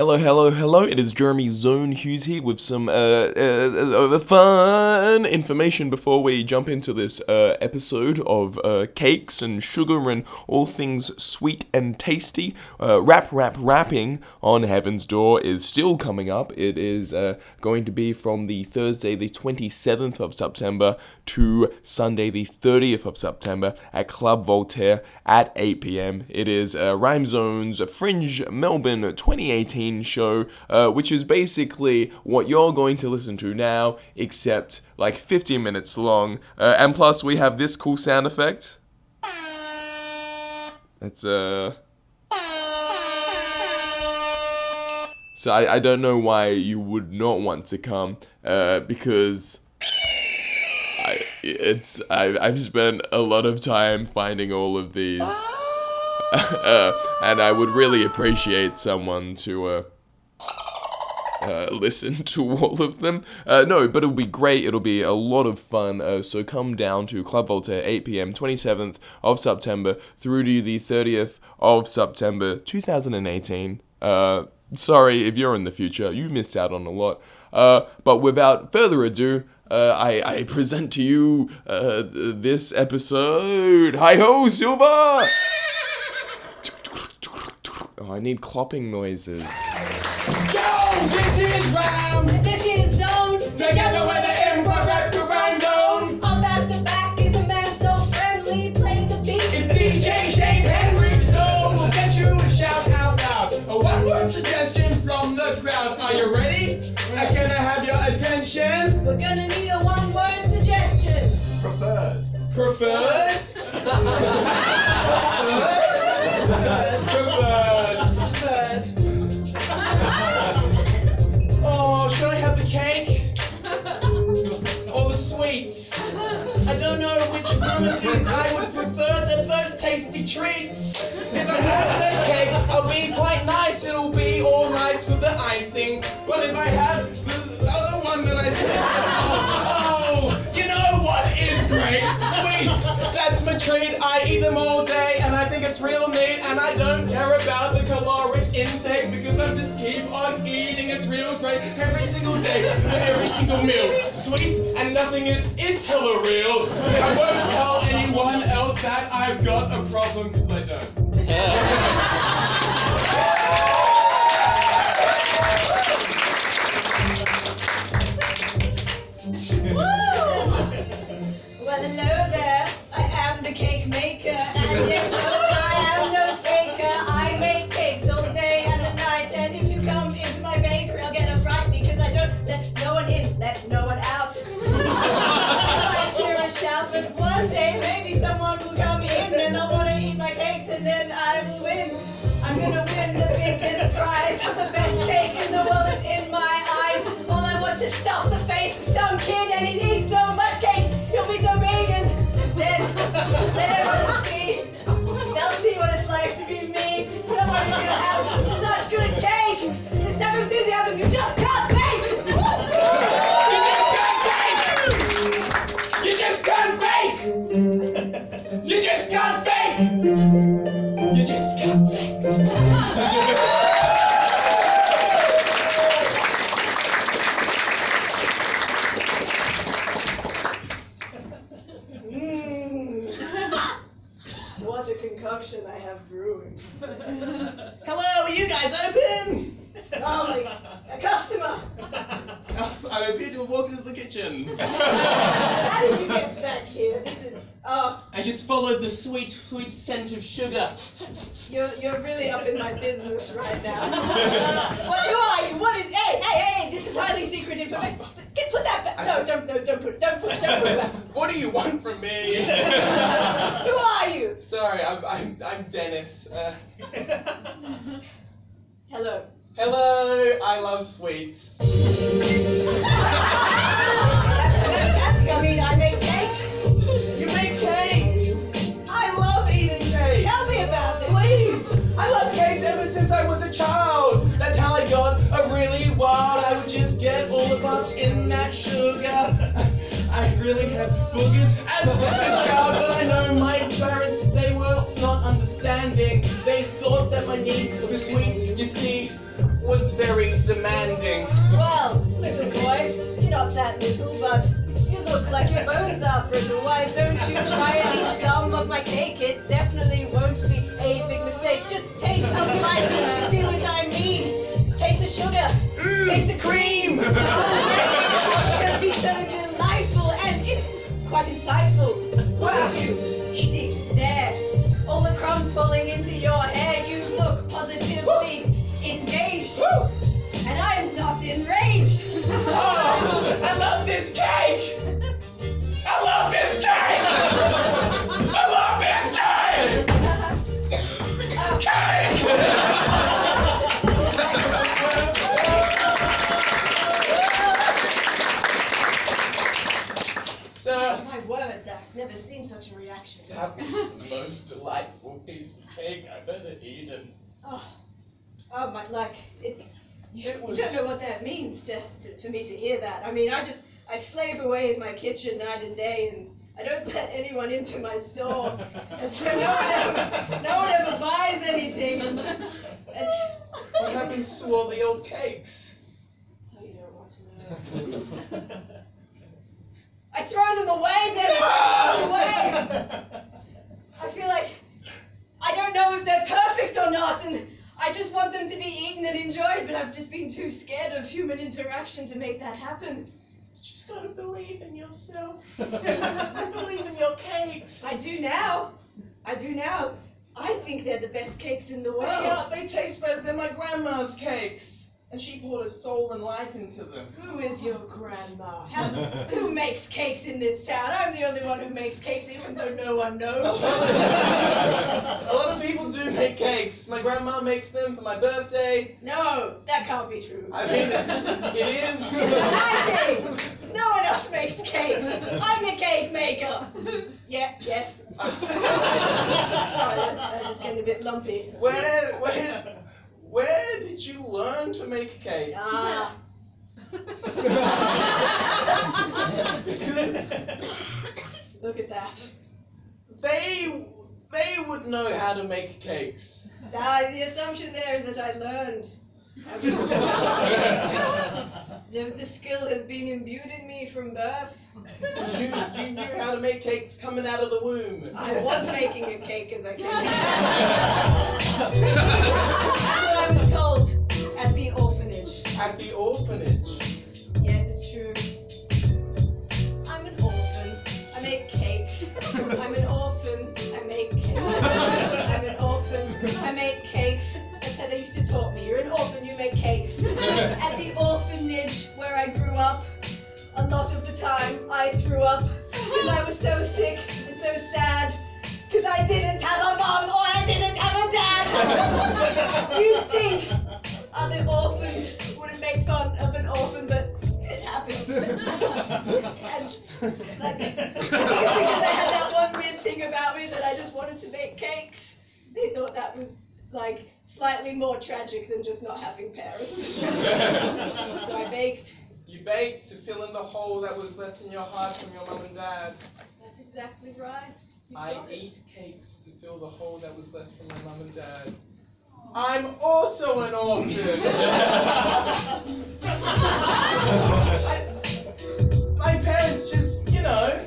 Hello, hello, hello. It is Jeremy Zone Hughes here with some uh, uh, uh, fun information before we jump into this uh, episode of uh, cakes and sugar and all things sweet and tasty. Rap, rap, rapping on Heaven's Door is still coming up. It is going to be from the Thursday, the 27th of September to Sunday, the 30th of September at Club Voltaire at 8 p.m. It is Rhyme Zone's Fringe Melbourne 2018 show, uh, which is basically what you're going to listen to now, except like 15 minutes long. Uh, and plus, we have this cool sound effect. It's uh. So I, I don't know why you would not want to come, uh, because I it's I I've spent a lot of time finding all of these, uh, and I would really appreciate someone to uh, uh, listen to all of them. Uh, no, but it'll be great. It'll be a lot of fun. Uh, so come down to Club Voltaire, 8 p.m., 27th of September through to the 30th of September, 2018. Uh, sorry if you're in the future, you missed out on a lot. But without further ado, uh, I, I present to you uh, th- this episode. Hi ho, Silver! Oh, I need clopping noises. Yo, this is Rhyme. This is Zone. Together with the improv rap to rhyme zone. Up at the back is a man so friendly, playing the beat. It's DJ Shane Henry, so we'll get you a shout out loud. A one word suggestion from the crowd. Are you ready? Uh, Can I have your attention? We're gonna need a one-word suggestion. Preferred. Preferred? Preferred? Preferred. I would prefer. Both tasty treats. If I have the cake, I'll be quite nice. It'll be I eat them all day, and I think it's real neat. And I don't care about the caloric intake because I just keep on eating. It's real great every single day for every single meal. Sweets and nothing is it's hella real. I won't tell anyone else that I've got a problem because I don't. Well, cake maker, and yes, no, I am no faker. I make cakes all day and the night, and if you come into my bakery, I'll get a fright because I don't let no one in, let no one out. I hear a shout, but one day maybe someone will come in and they'll want to eat my cakes, and then I will win. I'm gonna win the biggest prize of the best cake in the world. It's in my eyes. All I want is to stuff the face of some kid, and he eats so much cake, he'll be so big, and then everyone see. They'll see what it's like to be me. Someone who's gonna have such good cake. Type of enthusiasm you just can't of sugar. you're, you're really up in my business right now. what, who are you? What is. Hey, hey, hey, this is highly secret information. Get, put that back. No, don't, no, don't put, don't put, don't put it back. what do you want from me? Who are you? Sorry, I'm, I'm, I'm Dennis. Uh, Hello. hello, I love sweets. That's fantastic. I mean, I make bunch in that sugar. I really have boogers as a child, but I know my parents, they were not understanding. They thought that my need for sweets, you see, was very demanding. Well, little boy, you're not that little, but you look like your bones are brittle. Why don't you try and eat some of my cake? It definitely won't be a big mistake. Just take a bite. You see what I mean? Taste the sugar. Mm. Taste the cream. Oh, yes. It's gonna be so delightful and it's quite insightful. Look at you eating there. Such a reaction. that was the most delightful piece of cake I've ever eaten. Oh, oh my, luck. it, you It was- don't know what that means to, to, for me to hear that. I mean, I just, I slave away in my kitchen night and day and I don't let anyone into my store. And so no one ever, no one ever buys anything. It's, What happens to all the old cakes? oh, you don't want to know. I throw them away, Dennis! I throw them away! I feel like I don't know if they're perfect or not, and I just want them to be eaten and enjoyed, but I've just been too scared of human interaction to make that happen. You just gotta believe in yourself. I believe in your cakes. I do now. I do now. I think they're the best cakes in the world. They, uh, they taste better than my grandma's cakes. And she poured her soul and life into them. Who is your grandma? How, who makes cakes in this town? I'm the only one who makes cakes, even though no one knows. a lot of people do make cakes. My grandma makes them for my birthday. No, that can't be true. I mean, it This is is. my thing. No one else makes cakes. I'm the cake maker. Yeah, yes. Sorry, that, that is getting a bit lumpy. Where, where, where did you learn to make cakes? Ah, because look at that. they, they would know how to make cakes. Ah, the assumption there is that I learned. I the, the skill has been imbued in me from birth. You, you knew how to make cakes coming out of the womb. I was making a cake as I came in. That's what I was told at the orphanage. At the orphanage. Yes, it's true. I'm an orphan. I make cakes. I'm an orphan. I make cakes. I'm an orphan. I make cakes. That's how they used to taught me. You're an orphan, you make cakes. At the orphanage where I grew up, a lot of the time I threw up because I was so sick and so sad because I didn't have a mom or I didn't have a dad. you think other orphans wouldn't make fun of an orphan, but it happened. and like, I think it's because I had that one weird thing about me that I just wanted to make cakes. They thought that was like slightly more tragic than just not having parents. so I baked. You baked to fill in the hole that was left in your heart from your mum and dad. That's exactly right. You I got it. ate cakes to fill the hole that was left from my mum and dad. I'm also an orphan. I- my parents just, you know,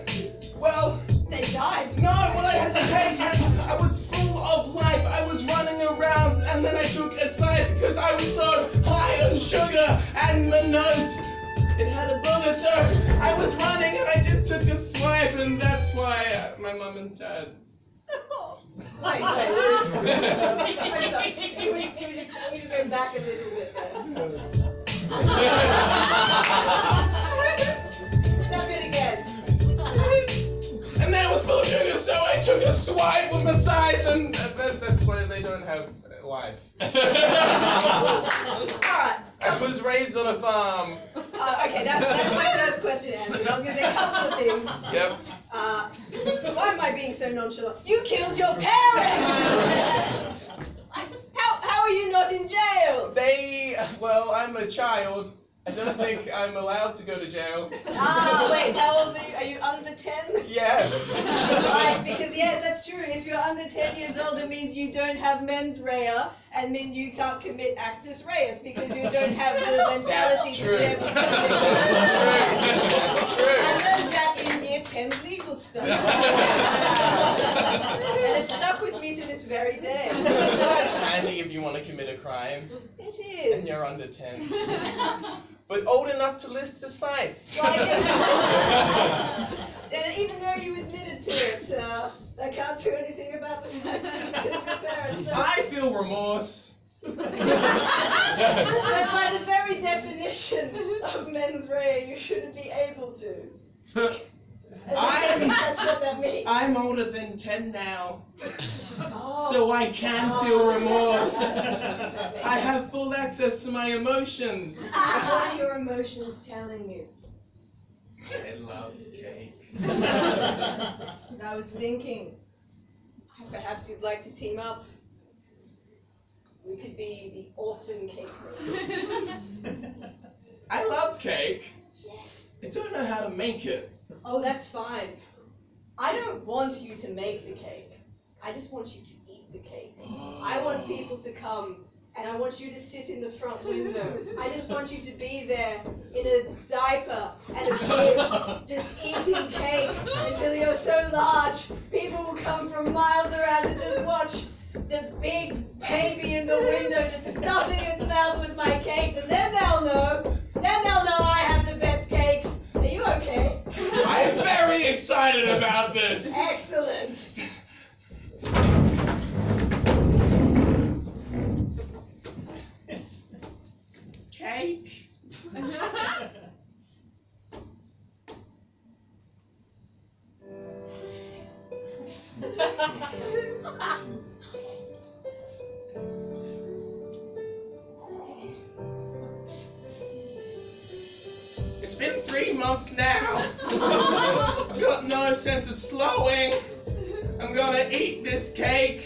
well, They died. no, well, I had to pay and I was full of life. I was running around and then I took a side because I was so high on sugar and the nose. It had a bullet, so I was running and I just took a swipe, and that's why uh, my mum and dad. Wait, wait. I'm sorry. Can we, can we just, can we just go back a little bit there? Stop it again. And then it was full of sugar, so I took a swipe with my scythe, and uh, that, that's why they don't have life. Alright. I was raised on a farm. Uh, okay, that, that's my first question answered. I was going to say a couple of things. Yep. Uh, why am I being so nonchalant? You killed your parents! how, how are you not in jail? They, well, I'm a child. I don't think I'm allowed to go to jail. Ah, wait, how old are you? Are you under 10? Yes. right, because yes, that's true. If you're under 10 years old, it means you don't have mens rea, and mean you can't commit actus reus because you don't have the mentality to true. be able to commit That's true. I learned that in year 10 legal studies. and it stuck with me to this very day. That's handy if you want to commit a crime It is. and you're under 10. But old enough to lift a scythe. Well, I and even though you admitted to it, uh, I can't do anything about the fact that you killed your parents. So. I feel remorse. But by the very definition of mens rea, you shouldn't be able to. And I'm- that's what that means. I'm older than 10 now, Oh. so I can feel oh, remorse. That I have full access to my emotions. What are your emotions telling you? I love cake. Because I was thinking, perhaps you'd like to team up. We could be the orphan cake makers. I love cake. Yes. I don't know how to make it. Oh, that's fine. I don't want you to make the cake. I just want you to eat the cake. I want people to come and I want you to sit in the front window. I just want you to be there in a diaper and a bib, just eating cake until you're so large. People will come from miles around and just watch the big baby in the window just stuffing its mouth with my cakes, and then they'll know. Excited about this. Excellent. Three months now. I've got no sense of slowing. I'm gonna eat this cake.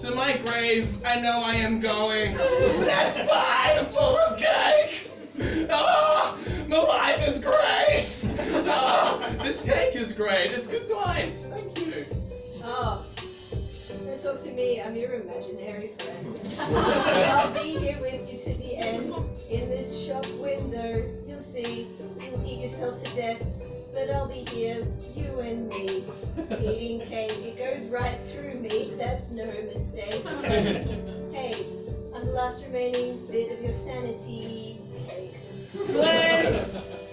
To my grave, I know I am going. That's fine, I'm full of cake. Oh, my life is great. Oh, this cake is great. It's good advice. Thank you. Don't talk to me. I'm your imaginary friend. I'll be here with you to the end. In this shop window, you'll see. You'll eat yourself to death. But I'll be here, you and me, eating cake. It goes right through me. That's no mistake. hey, I'm the last remaining bit of your sanity. Cake.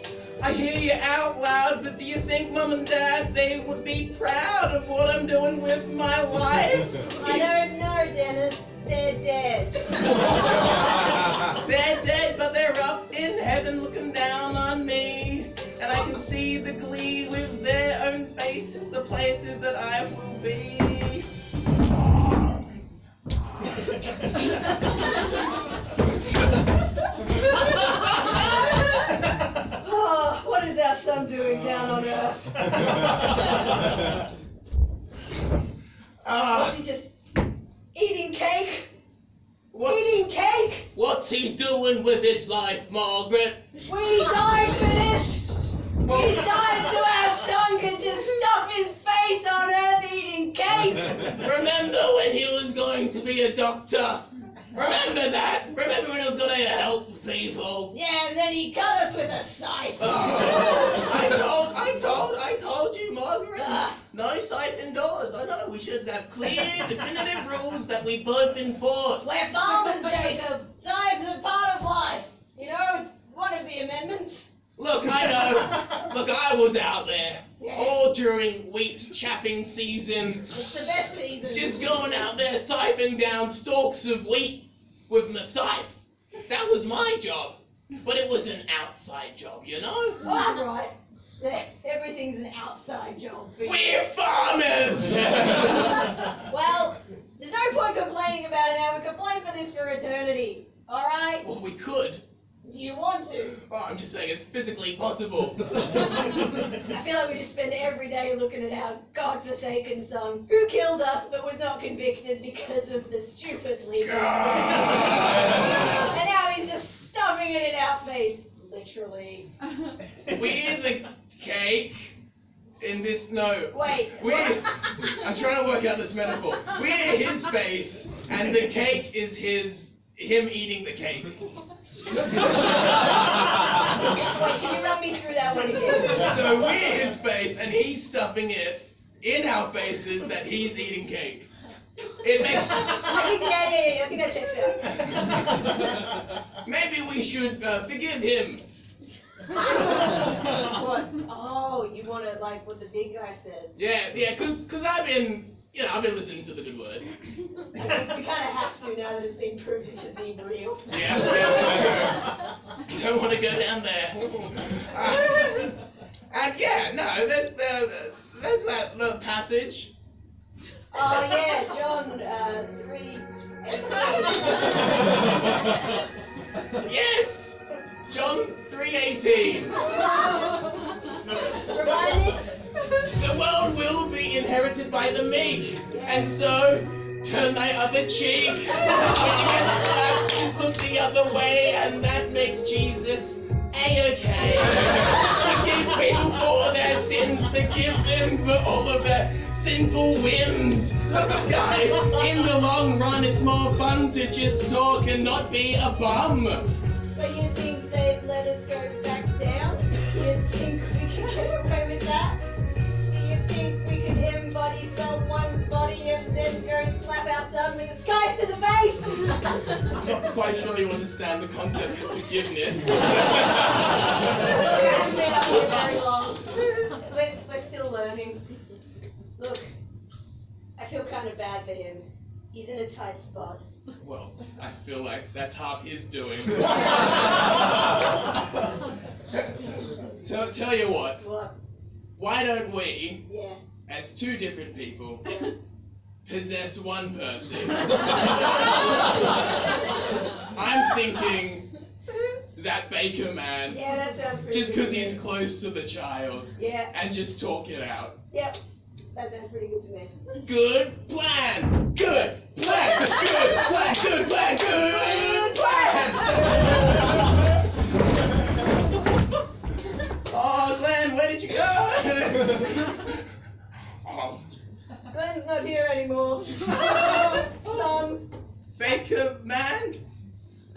Glenn, I hear you out loud, but do you think mom and dad they would be proud of what I'm doing with my life? I don't know, Dennis. They're dead. They're dead, but they're up in heaven looking down on me. And I can see the glee with their own faces, the places that I will be. Oh, what is our son doing down on earth? Ah, Is he just eating cake? what's, Eating cake? what's he doing with his life, Margaret? We died for this! We died so our son could just stuff his face on earth eating cake! Remember when he was going to be a doctor? Remember that? Remember when he was going to help people? Yeah, and then he cut us with a scythe. Oh, I told, I told, I told you, Margaret. Ah. No scythe indoors. I know we should have clear, definitive rules that we both enforce. We're farmers, Jacob. Scythes are part of life. You know, it's one of the amendments. Look, I know. Look, I was out there Yeah. all during wheat chaffing season, It's the best season. just going out there siphoning down stalks of wheat with scythe. That was my job, but it was an outside job, you know. All right. Everything's an outside job for you. We're farmers. well, there's no point complaining about it now. We complain for this for eternity. All right? well, we could. Do you want to? Well, I'm just saying it's physically possible. I feel like we just spend every day looking at our godforsaken son, who killed us but was not convicted because of the stupid legal system. and now he's just stuffing it in our face. Literally. We're the cake in this. No. Wait. We're. I'm trying to work out this metaphor. We're his face, and the cake is his. Him eating the cake. Wait, can you run me through that one again? So we're his face, and he's stuffing it in our faces that he's eating cake. It makes. I think, yeah, yeah, yeah, I think that checks out. Maybe we should uh, forgive him. what? Oh, you want to, like, what the big guy said. Yeah, yeah, cause, cause I've been, you know, I've been listening to the good word. I guess we kind of have to now that it's been proven to be real. Yeah, yeah, that's true. Don't want to go down there. Uh, and yeah, no, there's the, there's that little passage. Oh, yeah, John uh, 3 Yes, John three eighteen. Remind me? The world will be inherited by the meek, and so turn thy other cheek. When you get slapped, just look the other way, and that makes Jesus a-okay. Forgive people for their sins, forgive them for all of their sinful whims. Guys, in the long run, it's more fun to just talk and not be a bum. So you think I'm not quite sure you understand the concept of forgiveness. Look, I haven't been up here very long. We're, we're still learning. Look, I feel kind of bad for him. He's in a tight spot. Well, I feel like that's half his doing. so tell you what, What? why don't we, Yeah. as two different people, possess one person? I'm thinking that baker man, Yeah, that sounds pretty just because he's close to the child, Yeah, and just talk it out. yep. That sounds pretty good to me. Good plan. Good plan. Good plan. Good plan. Good plan. Glenn's not here anymore. Son. Baker man,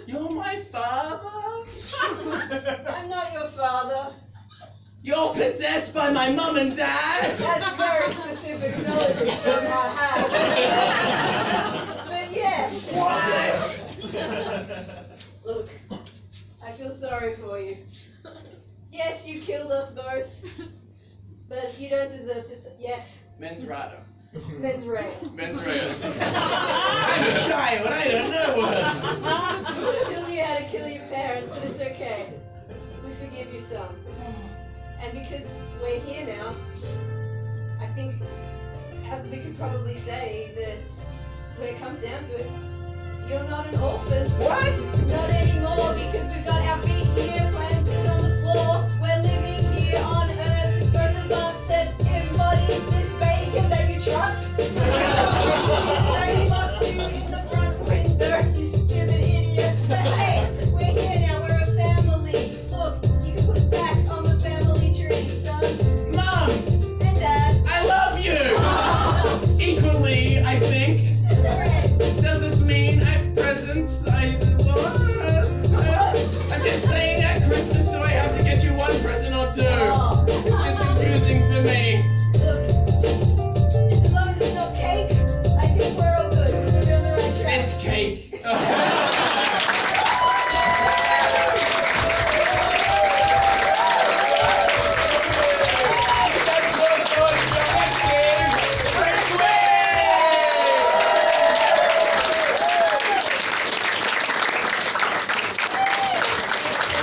you're my father. I'm not your father. You're possessed by my mum and dad. That's very specific knowledge you somehow have. but yes. What? Look, I feel sorry for you. Yes, you killed us both. But you don't deserve to. yes, Men's rata. Mens right. Mens right. I'm a child. I don't know words. Still knew how to kill your parents, but it's okay. We forgive you some. And because we're here now, I think we could probably say that when it comes down to it, you're not an orphan. What? Not anymore because we've got our feet here planted on the floor. We're living.